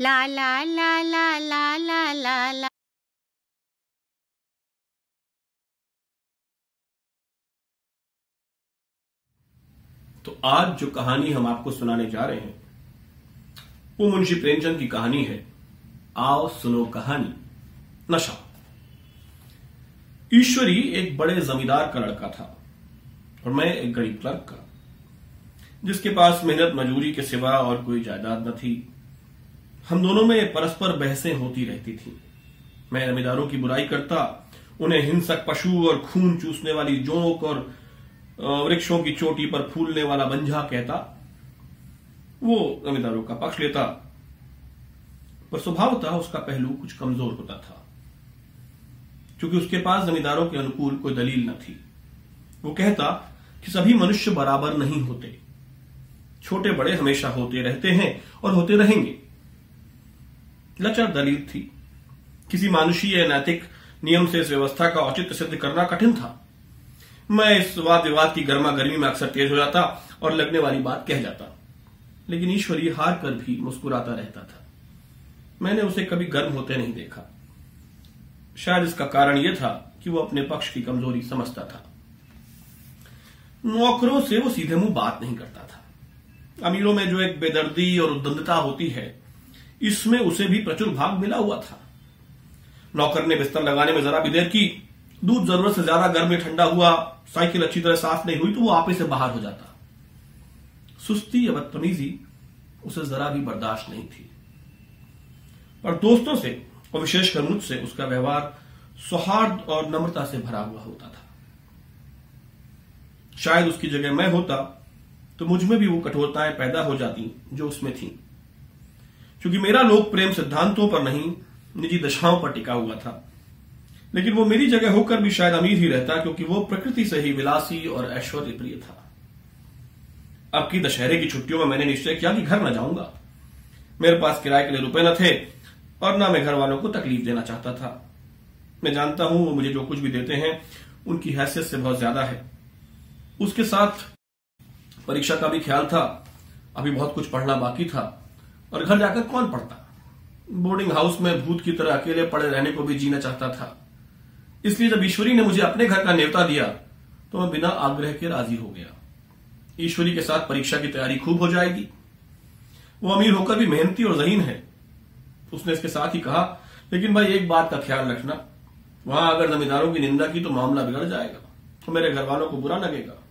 ला ला ला ला ला ला ला ला तो आज जो कहानी हम आपको सुनाने जा रहे हैं, वो मुंशी प्रेमचंद की कहानी है। आओ सुनो कहानी। नशा। ईश्वरी एक बड़े जमींदार का लड़का था और मैं एक गरीब क्लर्क का, जिसके पास मेहनत मजूरी के सिवा और कोई जायदाद न थी। हम दोनों में परस्पर बहसें होती रहती थी। मैं जमींदारों की बुराई करता, उन्हें हिंसक पशु और खून चूसने वाली जोंक और वृक्षों की चोटी पर फूलने वाला बंझा कहता, वो जमींदारों का पक्ष लेता। पर स्वभावतः उसका पहलू कुछ कमज़ोर होता था, क्योंकि उसके पास जमींदारों के अनुकूल कोई दलील न थी। वो कहता कि सभी मनुष्य बराबर नहीं होते छोटे बड़े हमेशा होते रहते हैं और होते रहेंगे। लचर दलील थी। किसी मानुषीय नैतिक नियम से इस व्यवस्था का औचित्य सिद्ध करना कठिन था। मैं इस वाद विवाद की गर्मा गर्मी में अक्सर तेज हो जाता और लगने वाली बात कह जाता। लेकिन ईश्वरी हार कर भी मुस्कुराता रहता था। मैंने उसे कभी गर्म होते नहीं देखा। शायद इसका कारण यह था कि वो अपने पक्ष की कमज़ोरी समझता था। नौकरों से वो सीधे मुँह बात नहीं करता था। अमीरों में जो एक बेदर्दी और उद्दंडता होती है इसमें उसे भी प्रचुर भाग मिला हुआ था। नौकर ने बिस्तर लगाने में जरा भी देर की। दूध ज़रूरत से ज़्यादा गर्म या ठंडा हुआ, साइकिल अच्छी तरह साफ़ नहीं हुई तो वो आप से बाहर हो जाता। सुस्ती या बदतमीजी उसे जरा भी बर्दाश्त नहीं थी। और दोस्तों से और विशेषकर मुझसे उसका व्यवहार सौहार्द और नम्रता से भरा हुआ होता था। शायद उसकी जगह मैं होता तो मुझमें भी वो कठोरताएँ पैदा हो जाती जो उसमें थी। क्योंकि मेरा लोक प्रेम सिद्धांतों पर नहीं, निजी दशाओं पर टिका हुआ था। लेकिन वो मेरी जगह होकर भी शायद अमीर ही रहता, क्योंकि वो प्रकृति से ही विलासी और ऐश्वर्य प्रिय था। अब की दशहरे की छुट्टियों में मैंने निश्चय किया कि घर न जाऊँगा। मेरे पास किराए के लिए रुपए न थे, और ना मैं घर वालों को तकलीफ़ देना चाहता था। मैं जानता हूँ, वो मुझे जो कुछ भी देते हैं, उनकी हैसियत से बहुत ज़्यादा है। उसके साथ परीक्षा का भी ख्याल था, अभी बहुत कुछ पढ़ना बाकी था। और घर जाकर कौन पढ़ता? बोर्डिंग हाउस में भूत की तरह अकेले पड़े रहने को भी जीना चाहता था। इसलिए जब ईश्वरी ने मुझे अपने घर का नेवता दिया तो मैं बिना आग्रह के राज़ी हो गया। ईश्वरी के साथ परीक्षा की तैयारी खूब हो जाएगी। वो अमीर होकर भी मेहनती और जहीन है। उसने इसके साथ ही कहा, लेकिन भाई, एक बात का ख्याल रखना। वहाँ अगर जमींदारों की निंदा की तो मामला बिगड़ जाएगा तो मेरे घर वालों को बुरा लगेगा।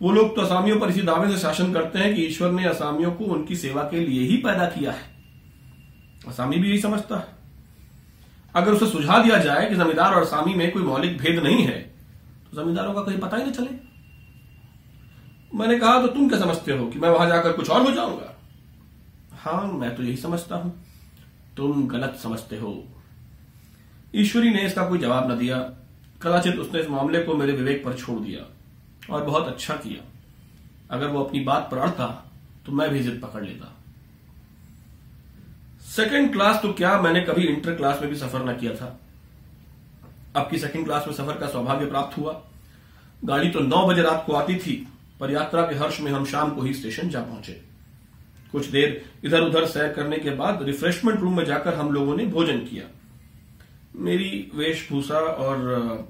वो लोग तो असामियों पर इसी दावे से शासन करते हैं कि ईश्वर ने असामियों को उनकी सेवा के लिए ही पैदा किया है। असामी भी यही समझता है। अगर उसे सुझा दिया जाए कि जमींदार और असामी में कोई मौलिक भेद नहीं है तो जमींदारों का कहीं पता ही नहीं चले। मैंने कहा तो तुम क्या समझते हो कि मैं वहाँ जाकर कुछ और हो जाऊँगा? हाँ मैं तो यही समझता हूँ। तुम गलत समझते हो। ईश्वरी ने इसका कोई जवाब न दिया। कदाचित उसने इस मामले को मेरे विवेक पर छोड़ दिया। और बहुत अच्छा किया। अगर वो अपनी बात पर अड़ता तो मैं भी जिद पकड़ लेता। सेकंड क्लास तो क्या मैंने कभी इंटर क्लास में भी सफ़र न किया था? अब की सेकंड क्लास में सफ़र का सौभाग्य प्राप्त हुआ। गाड़ी तो नौ बजे रात को आती थी, पर यात्रा के हर्ष में हम शाम को ही स्टेशन जा पहुँचे। कुछ देर इधर उधर सैर करने के बाद रिफ्रेशमेंट रूम में जाकर हम लोगों ने भोजन किया। मेरी वेशभूषा और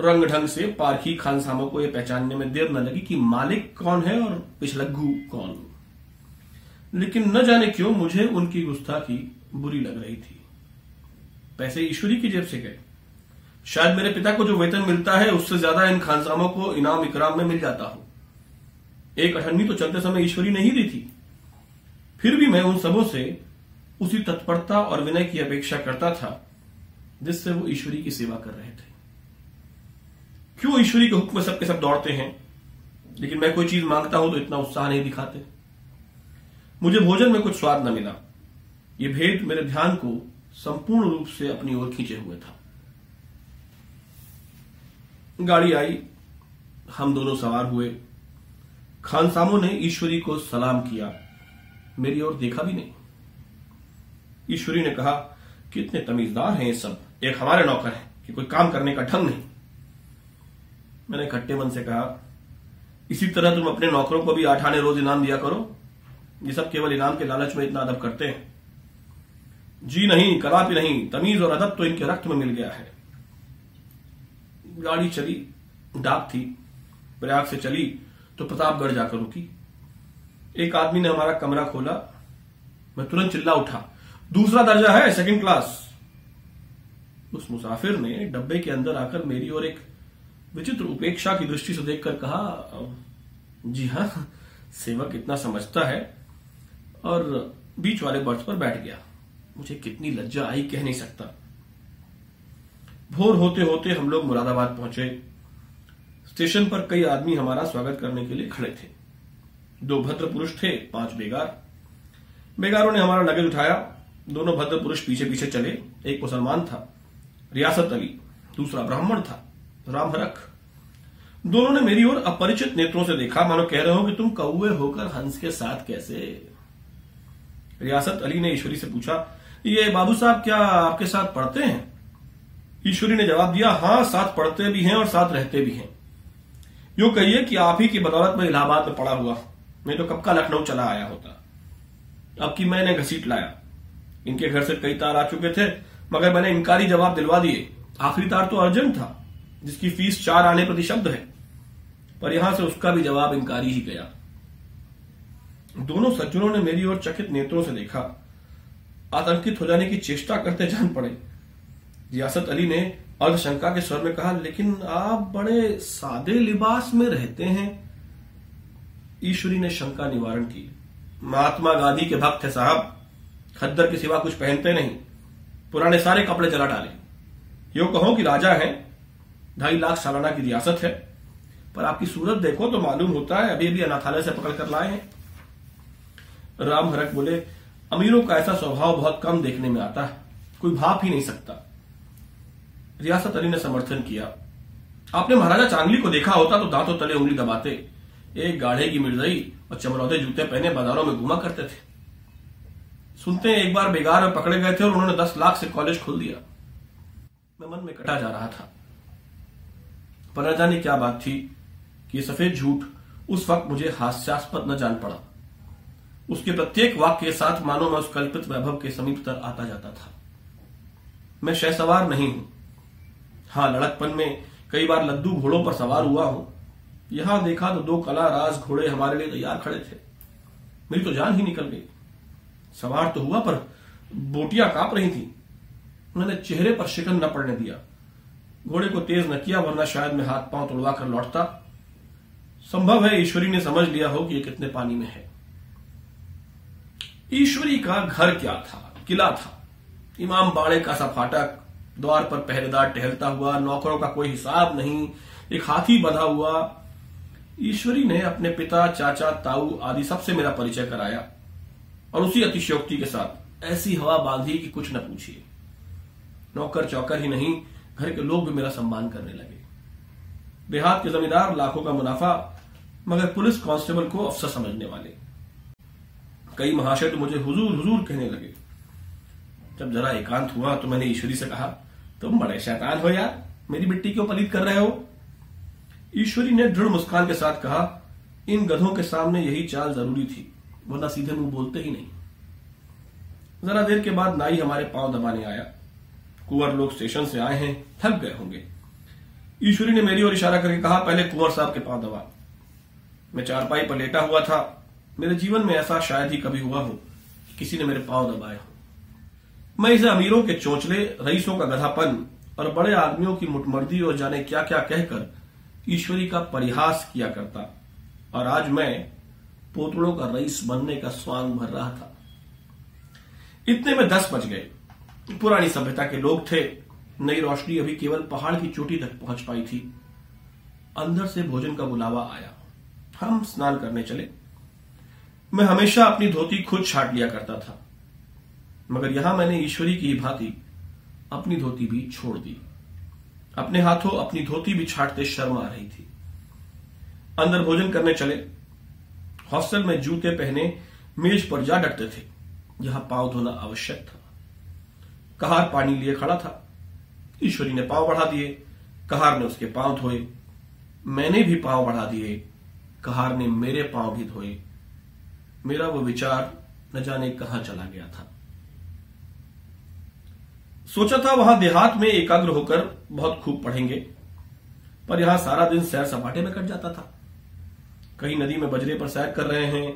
रंग ढंग से पारखी खानसामों को यह पहचानने में देर न लगी कि मालिक कौन है और पिछलग्गू कौन। लेकिन न जाने क्यों मुझे उनकी गुस्ताखी बुरी लग रही थी। पैसे ईश्वरी की जेब से गए। शायद मेरे पिता को जो वेतन मिलता है, उससे ज़्यादा इन खानसामों को इनाम इकराम में मिल जाता हो। एक अठन्नी तो चलते समय ईश्वरी नहीं दी थी। फिर भी मैं उन सबों से उसी तत्परता और विनय की अपेक्षा करता था, जिससे वो ईश्वरी की सेवा कर रहे थे। क्यों ईश्वरी के हुक्म सबके सब दौड़ते हैं? लेकिन मैं कोई चीज़ माँगता हूँ तो इतना उत्साह नहीं दिखाते। मुझे भोजन में कुछ स्वाद न मिला। ये भेद मेरे ध्यान को संपूर्ण रूप से अपनी ओर खींचे हुए था। गाड़ी आई। हम दोनों सवार हुए। खानसामों ने ईश्वरी को सलाम किया। मेरी ओर देखा भी नहीं। ईश्वरी ने कहा, कितने तमीजदार हैं ये सब। एक हमारे नौकर हैं कि कोई काम करने का ढंग नहीं। मैंने खट्टे मन से कहा, इसी तरह तुम अपने नौकरों को भी आठ आने रोज इनाम दिया करो। ये सब केवल इनाम के लालच में इतना अदब करते हैं। जी नहीं, कदापि नहीं, तमीज और अदब तो इनके रक्त में मिल गया है। गाड़ी चली, डाक थी, प्रयाग से चली तो प्रतापगढ़ जाकर रुकी। एक आदमी ने हमारा कमरा खोला, मैं तुरंत चिल्ला उठा, दूसरा दर्जा है सेकंड क्लास उस मुसाफिर ने डब्बे के अंदर आकर मेरी और एक विचित्र उपेक्षा की दृष्टि से देखकर कहा जी हाँ सेवक इतना समझता है और बीच वाले बर्थ पर बैठ गया। मुझे कितनी लज्जा आई कह नहीं सकता। भोर होते होते हम लोग मुरादाबाद पहुँचे। स्टेशन पर कई आदमी हमारा स्वागत करने के लिए खड़े थे। दो भद्र पुरुष थे, पाँच बेगार। बेगारों ने हमारा लगेज उठाया। दोनों भद्र पुरुष पीछे पीछे चले। एक मुसलमान था, रियासत अली, दूसरा ब्राह्मण था। राम हरख दोनों ने मेरी ओर अपरिचित नेत्रों से देखा। मानो कह रहे हो कि तुम कौए होकर हंस के साथ कैसे? रियासत अली ने ईश्वरी से पूछा, ये बाबू साहब, क्या आपके साथ पढ़ते हैं? ईश्वरी ने जवाब दिया हाँ साथ पढ़ते भी हैं और साथ रहते भी हैं। यो कहिए कि आप ही की बदौलत में इलाहाबाद में पड़ा हुआ। मैं तो कब का लखनऊ चला आया होता। अब की मैंने घसीट लाया। इनके घर से कई तार आ चुके थे, मगर मैंने इनकारी जवाब दिलवा दिए। आखिरी तार तो अर्जेंट था। जिसकी फ़ीस चार आने प्रति शब्द है। पर यहाँ से उसका भी जवाब इनकारी ही गया। दोनों सज्जनों ने मेरी ओर चकित नेत्रों से देखा। आतंकित हो जाने की चेष्टा करते जान पड़े। रियासत अली ने अर्धशंका के स्वर में कहा, लेकिन आप बड़े सादे लिबास में रहते हैं। ईश्वरी ने शंका निवारण की। महात्मा गांधी के भक्त है साहब। खद्दर के सिवा कुछ पहनते नहीं। पुराने सारे कपड़े जला डाले। यो कहो कि राजा है ढाई लाख सालाना की रियासत है। पर आपकी सूरत देखो तो मालूम होता है अभी अभी अनाथालय से पकड़ कर लाए हैं। राम हरक बोले, अमीरों का ऐसा स्वभाव बहुत कम देखने में आता है। कोई भाप ही नहीं सकता। रियासत अली ने समर्थन किया। आपने महाराजा चांगली को देखा होता तो दांतों तले उंगली दबाते। एक गाढ़े की मिर्जई और चमरौते जूते पहने बाजारों में घुमा करते थे। सुनते हैं एक बार बेगार में पकड़े गए थे और उन्होंने दस लाख से कॉलेज खोल दिया। मैं मन में कटा जा रहा था। पर न जाने क्या बात थी कि सफ़ेद झूठ उस वक्त मुझे हास्यास्पद न जान पड़ा। उसके प्रत्येक वाक्य के साथ मानो मैं उस कल्पित वैभव के समीप तर आता जाता था। मैं शहसवार नहीं हूँ। हाँ लड़कपन में कई बार लद्दू घोड़ों पर सवार हुआ हूँ। यहाँ देखा तो दो कला राज घोड़े हमारे लिए तैयार खड़े थे। मेरी तो जान ही निकल गई। सवार तो हुआ पर बोटियाँ काँप रही थी। उन्होंने चेहरे पर शिकन न पड़ने दिया। घोड़े को तेज न किया, वरना शायद मैं हाथ पाँव तोड़वा कर लौटता। संभव है ईश्वरी ने समझ लिया हो कि ये कितने पानी में है। ईश्वरी का घर क्या था? किला था। इमाम बाड़े का सा फाटक, द्वार पर पहरेदार टहलता हुआ, नौकरों का कोई हिसाब नहीं, एक हाथी बंधा हुआ। ईश्वरी ने अपने पिता, चाचा, ताऊ आदि सबसे मेरा परिचय कराया और उसी अतिशयोक्ति के साथ ऐसी हवा बांधी कि कुछ न पूछिए। नौकर चौकर ही नहीं घर के लोग भी मेरा सम्मान करने लगे। देहात के जमींदार लाखों का मुनाफा, मगर पुलिस कांस्टेबल को अफसर समझने वाले। कई महाशय तो मुझे हुजूर हुजूर कहने लगे। जब जरा एकांत हुआ तो मैंने ईश्वरी से कहा, तुम बड़े शैतान हो यार, मेरी मिट्टी क्यों पलित कर रहे हो? ईश्वरी ने दृढ़ मुस्कान के साथ कहा, इन गधों के सामने यही चाल ज़रूरी थी, वरना सीधे मुँह बोलते ही नहीं। जरा देर के बाद नाई हमारे पाँव दबाने आया। कुंवर लोग स्टेशन से आए हैं थक गए होंगे। ईश्वरी ने मेरी ओर इशारा करके कहा, पहले कुंवर साहब के पाँव दबा मैं चारपाई पर लेटा हुआ था। मेरे जीवन में ऐसा शायद ही कभी हुआ हो कि किसी ने मेरे पाँव दबाए हो। मैं इसे अमीरों के चोचले, रईसों का गधापन और बड़े आदमियों की मुठमर्दी और जाने क्या क्या कहकर ईश्वरी का परिहास किया करता। और आज मैं पोतड़ों का रईस बनने का स्वांग भर रहा था। इतने में दस बज गए। पुरानी सभ्यता के लोग थे। नई रोशनी अभी केवल पहाड़ की चोटी तक पहुँच पाई थी। अंदर से भोजन का बुलावा आया। हम स्नान करने चले। मैं हमेशा अपनी धोती खुद छाट लिया करता था। मगर यहाँ मैंने ईश्वरी की भांति अपनी धोती भी छोड़ दी। अपने हाथों अपनी धोती भी छाटते शर्म आ रही थी। अंदर भोजन करने चले। हॉस्टल में जूते पहने मेज पर जा डटते थे। यहाँ पाँव धोना आवश्यक था। कहार पानी लिए खड़ा था। ईश्वरी ने पाँव बढ़ा दिए। कहार ने उसके पाँव धोए। मैंने भी पाँव बढ़ा दिए। कहार ने मेरे पाँव भी धोए। मेरा वो विचार न जाने कहाँ चला गया था। सोचा था वहाँ देहात में एकाग्र होकर बहुत खूब पढ़ेंगे, पर यहाँ सारा दिन सैर सपाटे में कट जाता था। कहीं नदी में बजरे पर सैर कर रहे हैं,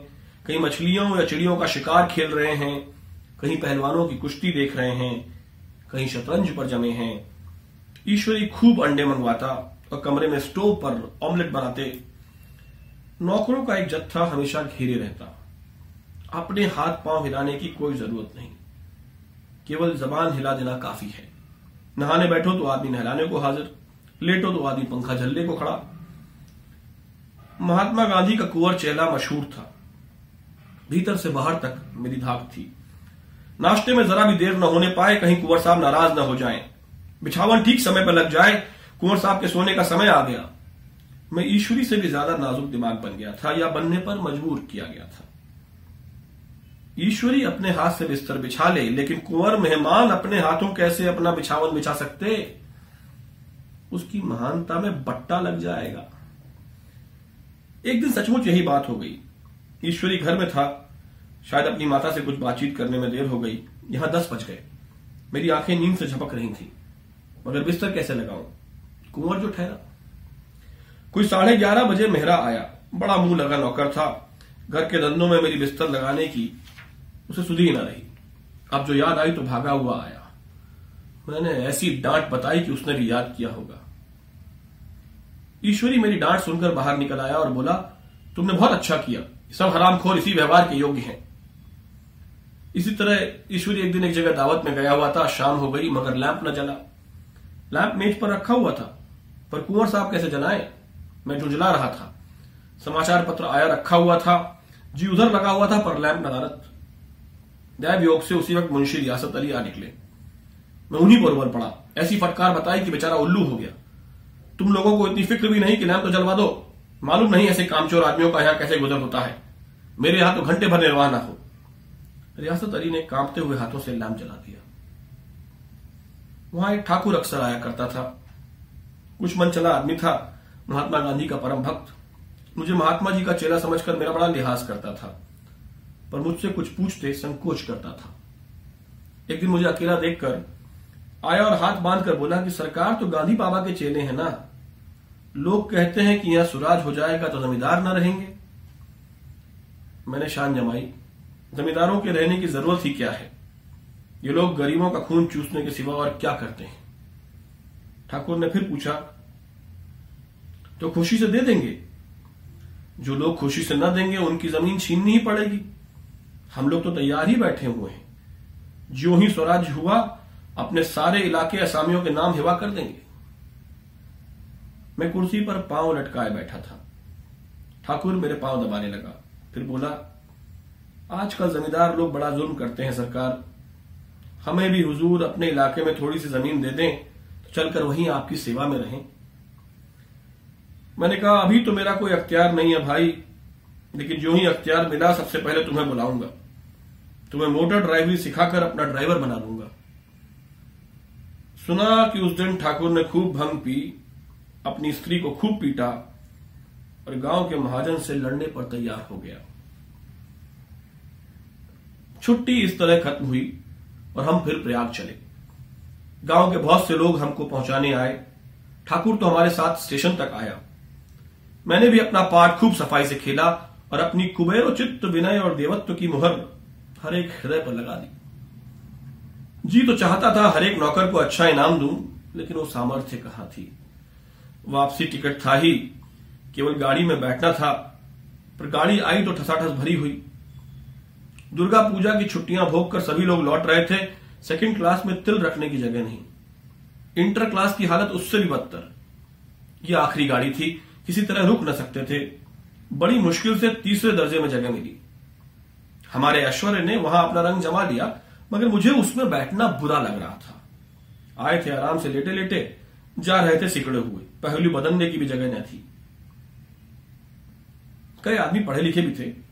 कहीं मछलियों या चिड़ियों का शिकार खेल रहे हैं कहीं पहलवानों की कुश्ती देख रहे हैं, कहीं शतरंज पर जमे हैं। ईश्वरी खूब अंडे मंगवाता और कमरे में स्टोव पर ऑमलेट बनाते। नौकरों का एक जत्था हमेशा घेरे रहता। अपने हाथ पाँव हिलाने की कोई ज़रूरत नहीं। केवल जबान हिला देना काफ़ी है। नहाने बैठो तो आदमी नहलाने को हाजिर, लेटो तो आदमी पंखा झल्ले को खड़ा। महात्मा गांधी का कुंवर चेला मशहूर था। भीतर से बाहर तक मेरी धाक थी। नाश्ते में जरा भी देर न होने पाए, कहीं कुंवर साहब नाराज़ न हो जाएँ। बिछावन ठीक समय पर लग जाए, कुंवर साहब के सोने का समय आ गया। मैं ईश्वरी से भी ज़्यादा नाजुक दिमाग बन गया था, या बनने पर मजबूर किया गया था। ईश्वरी अपने हाथ से बिस्तर बिछा ले, लेकिन कुंवर मेहमान अपने हाथों कैसे अपना बिछावन बिछा सकते? उसकी महानता में बट्टा लग जाएगा। एक दिन सचमुच यही बात हो गई। ईश्वरी घर में था शायद अपनी माता से कुछ बातचीत करने में देर हो गई। यहाँ दस बज गए। मेरी आँखें नींद से झपक रही थी, मगर बिस्तर कैसे लगाऊँ? कुंवर जो ठहरा। कोई साढ़े ग्यारह बजे मेहरा आया। बड़ा मुँह लगा नौकर था। घर के धंधों में मेरी बिस्तर लगाने की उसे सुधी ना रही। अब जो याद आई तो भागा हुआ आया। मैंने ऐसी डांट बताई कि उसने भी याद किया होगा। ईश्वरी मेरी डांट सुनकर बाहर निकल आया और बोला, तुमने बहुत अच्छा किया। सब हरामखोर इसी व्यवहार के योग्य हैं। इसी तरह ईश्वरी एक दिन एक जगह दावत में गया हुआ था, शाम हो गई, मगर लैंप न जला। लैंप मेज पर रखा हुआ था, पर कुंवर साहब कैसे जलाए? मैं झुंझला रहा था। समाचार पत्र आया, रखा हुआ था, जी उधर लगा हुआ था, पर लैंप नदारत दैव योग से उसी वक्त मुंशी रियासत अली आ निकले। मैं उन्हीं पर उबल पड़ा। ऐसी फटकार बताई कि बेचारा उल्लू हो गया। तुम लोगों को इतनी फ़िक्र भी नहीं कि लैंप तो जलवा दो। मालूम नहीं ऐसे कामचोर आदमियों का यहाँ कैसे गुजर होता है। मेरे यहाँ तो घंटे भर निर्वाह ना हो। रियासत अली ने कांपते हुए हाथों से लैंप जला दिया। वहाँ एक ठाकुर अक्सर आया करता था। कुछ मन चला आदमी था। महात्मा गांधी का परम भक्त। मुझे महात्मा जी का चेला समझकर मेरा बड़ा लिहाज करता था। पर मुझसे कुछ पूछते, संकोच करता था। एक दिन मुझे अकेला देखकर आया और हाथ बांधकर बोला कि सरकार तो गांधी बाबा के चेले हैं ना। लोग कहते हैं कि यहाँ सुराज हो जाएगा तो जमींदार ना रहेंगे। मैंने शान जमाई। जमींदारों के रहने की ज़रूरत ही क्या है? ये लोग गरीबों का खून चूसने के सिवा और क्या करते हैं? ठाकुर ने फिर पूछा तो खुशी से दे देंगे? जो लोग खुशी से न देंगे, उनकी ज़मीन छीननी ही पड़ेगी। हम लोग तो तैयार ही बैठे हुए हैं। जो ही स्वराज हुआ, अपने सारे इलाके असामियों के नाम हिवा कर देंगे। मैं कुर्सी पर पाँव लटकाए बैठा था। ठाकुर मेरे पाँव दबाने लगा। फिर बोला आजकल जमींदार लोग बड़ा जुल्म करते हैं सरकार। हमें भी हुजूर अपने इलाके में थोड़ी सी ज़मीन दे दें तो चलकर वहीं आपकी सेवा में रहें। मैंने कहा, अभी तो मेरा कोई अख्तियार नहीं है भाई, लेकिन जो ही अख्तियार मिला, सबसे पहले तुम्हें बुलाऊँगा। तुम्हें मोटर ड्राइवरी सिखाकर अपना ड्राइवर बना दूँगा। सुना कि उस दिन ठाकुर ने खूब भंग पी, अपनी स्त्री को खूब पीटा और गाँव के महाजन से लड़ने पर तैयार हो गया। छुट्टी इस तरह खत्म हुई और हम फिर प्रयाग चले। गाँव के बहुत से लोग हमको पहुँचाने आए। ठाकुर तो हमारे साथ स्टेशन तक आया। मैंने भी अपना पाठ खूब सफ़ाई से खेला और अपनी कुबेर चित्त, विनय और देवत्व की मुहर हर एक हृदय पर लगा दी। जी तो चाहता था हर एक नौकर को अच्छा इनाम दूँ, लेकिन वो सामर्थ्य कहा थी? वापसी टिकट था ही। केवल गाड़ी में बैठना था, पर गाड़ी आई तो ठसाठस भरी हुई। दुर्गा पूजा की छुट्टियाँ भोग कर सभी लोग लौट रहे थे। सेकंड क्लास में तिल रखने की जगह नहीं। इंटर क्लास की हालत उससे भी बदतर। ये आखिरी गाड़ी थी। किसी तरह रुक न सकते थे। बड़ी मुश्किल से तीसरे दर्जे में जगह मिली। हमारे ऐश्वर्य ने वहाँ अपना रंग जमा लिया, मगर मुझे उसमें बैठना बुरा लग रहा था। आए थे आराम से लेटे लेटे जा रहे थे सिकड़े हुए। पहलू बदलने की भी जगह न थी। कई आदमी पढ़े लिखे भी थे।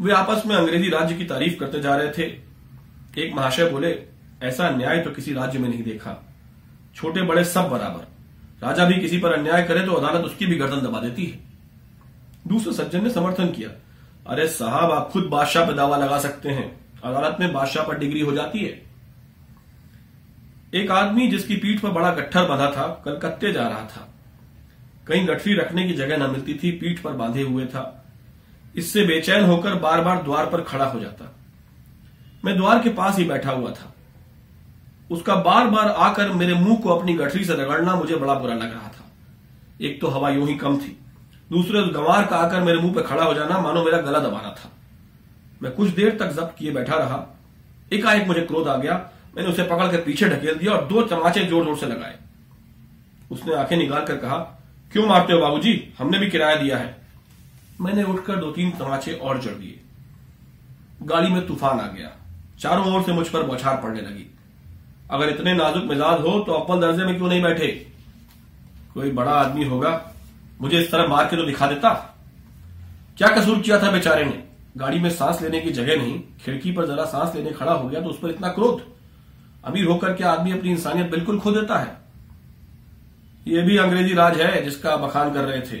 वे आपस में अंग्रेज़ी राज्य की तारीफ़ करते जा रहे थे। एक महाशय बोले, ऐसा न्याय तो किसी राज्य में नहीं देखा। छोटे बड़े सब बराबर। राजा भी किसी पर अन्याय करे तो अदालत उसकी भी गर्दन दबा देती है। दूसरे सज्जन ने समर्थन किया, अरे साहब, आप खुद बादशाह पर दावा लगा सकते हैं। अदालत में बादशाह पर डिग्री हो जाती है। एक आदमी जिसकी पीठ पर बड़ा गट्ठर बंधा था, कलकत्ते जा रहा था। कहीं गठरी रखने की जगह न मिलती थी, पीठ पर बांधे हुए था। इससे बेचैन होकर बार बार द्वार पर खड़ा हो जाता। मैं द्वार के पास ही बैठा हुआ था। उसका बार बार आकर मेरे मुँह को अपनी गठरी से रगड़ना मुझे बड़ा बुरा लग रहा था। एक तो हवा यूँ ही कम थी। दूसरे गंवार का आकर मेरे मुँह पर खड़ा हो जाना मानो मेरा गला दबा रहा था। मैं कुछ देर तक जब्त किए बैठा रहा। एकाएक मुझे क्रोध आ गया। मैंने उसे पकड़ कर पीछे ढकेल दिया और दो चमाचे ज़ोर ज़ोर से लगाए। उसने आँखें निकाल कर कहा, क्यों मारते हो बाबूजी? हमने भी किराया दिया है। मैंने उठकर दो तीन तमाचे और जड़ दिए। गाड़ी में तूफ़ान आ गया। चारों ओर से मुझ पर बौछार पड़ने लगी। अगर इतने नाजुक मिजाज हो तो अव्वल दर्जे में क्यों नहीं बैठे? कोई बड़ा आदमी होगा, मुझे इस तरह मार के तो दिखा देता। क्या कसूर किया था बेचारे ने? गाड़ी में सांस लेने की जगह नहीं, खिड़की पर जरा सांस लेने खड़ा हो गया तो उस पर इतना क्रोध। अमीर होकर के आदमी अपनी इंसानियत बिल्कुल खो देता है। यह भी अंग्रेज़ी राज है जिसका बखान कर रहे थे।